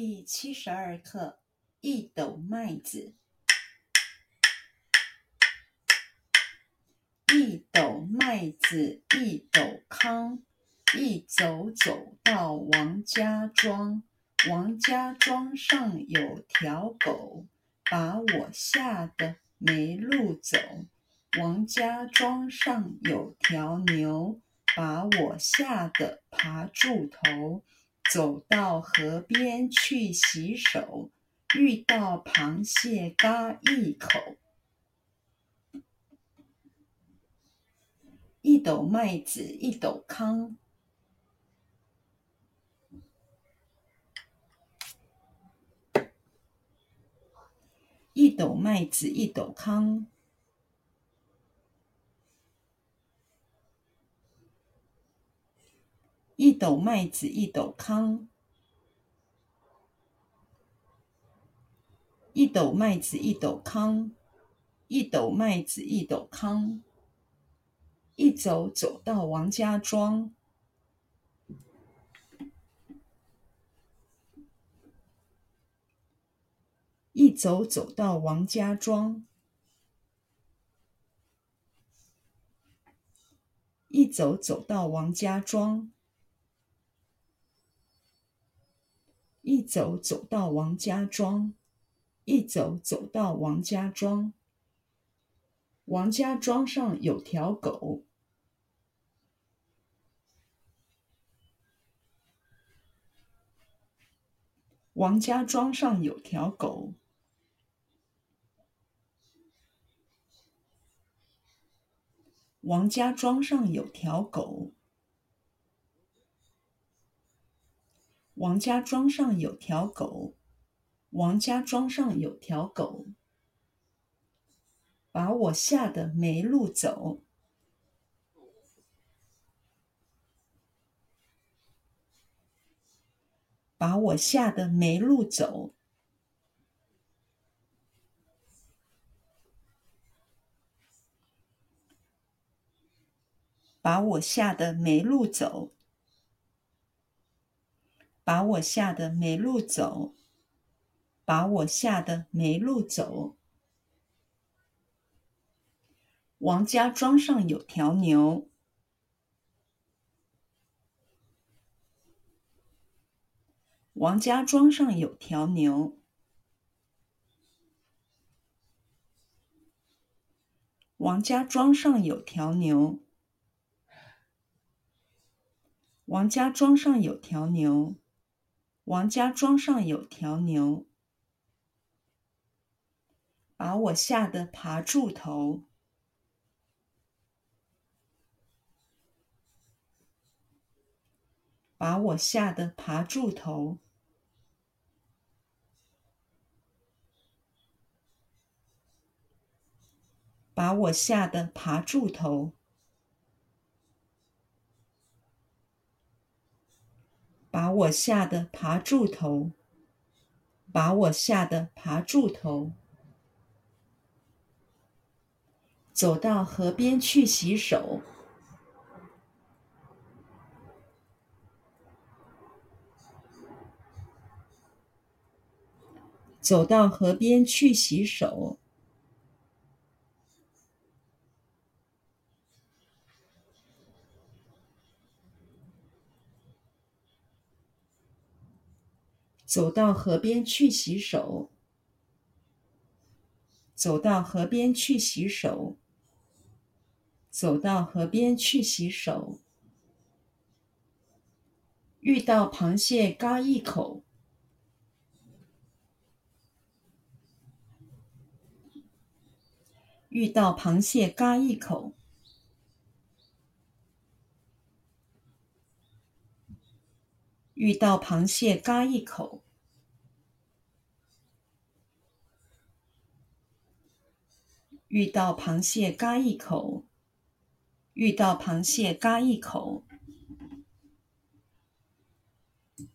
第七十二课：一斗麦子，一斗麦子一斗糠，一走走到王家庄，王家庄上有条狗，把我吓得没路走。王家庄上有条牛，把我吓得爬住头。走到河边去洗手，遇到螃蟹嘎一口。一斗麦子一斗糠，一斗麦子一斗糠。一斗麦子一斗糠，一斗麦子一斗糠，一斗麦子一斗糠。一走走到王家庄，一走走到王家庄，一走走到王家庄。一走走到王家庄，一走走到王家庄。王家庄上有条狗，王家庄上有条狗，王家庄上有条狗。王家庄上有条狗，王家庄上有条狗，把我吓得没路走，把我吓得没路走，把我吓得没路走。把我吓得没路走，把我吓得没路走。王家庄上有条牛，王家庄上有条牛，王家庄上有条牛，王家庄上有条牛。王家庄上有条牛，把我吓得爬柱头，把我吓得爬柱头，把我吓得爬柱头。把我吓得爬柱头，把我吓得爬柱头。走到河边去洗手，走到河边去洗手。走到河边去洗手，走到河边去洗手，走到河边去洗手。遇到螃蟹嘎一口，遇到螃蟹嘎一口。遇到螃蟹嘎一口，遇到螃蟹嘎一口，遇到螃蟹嘎一口。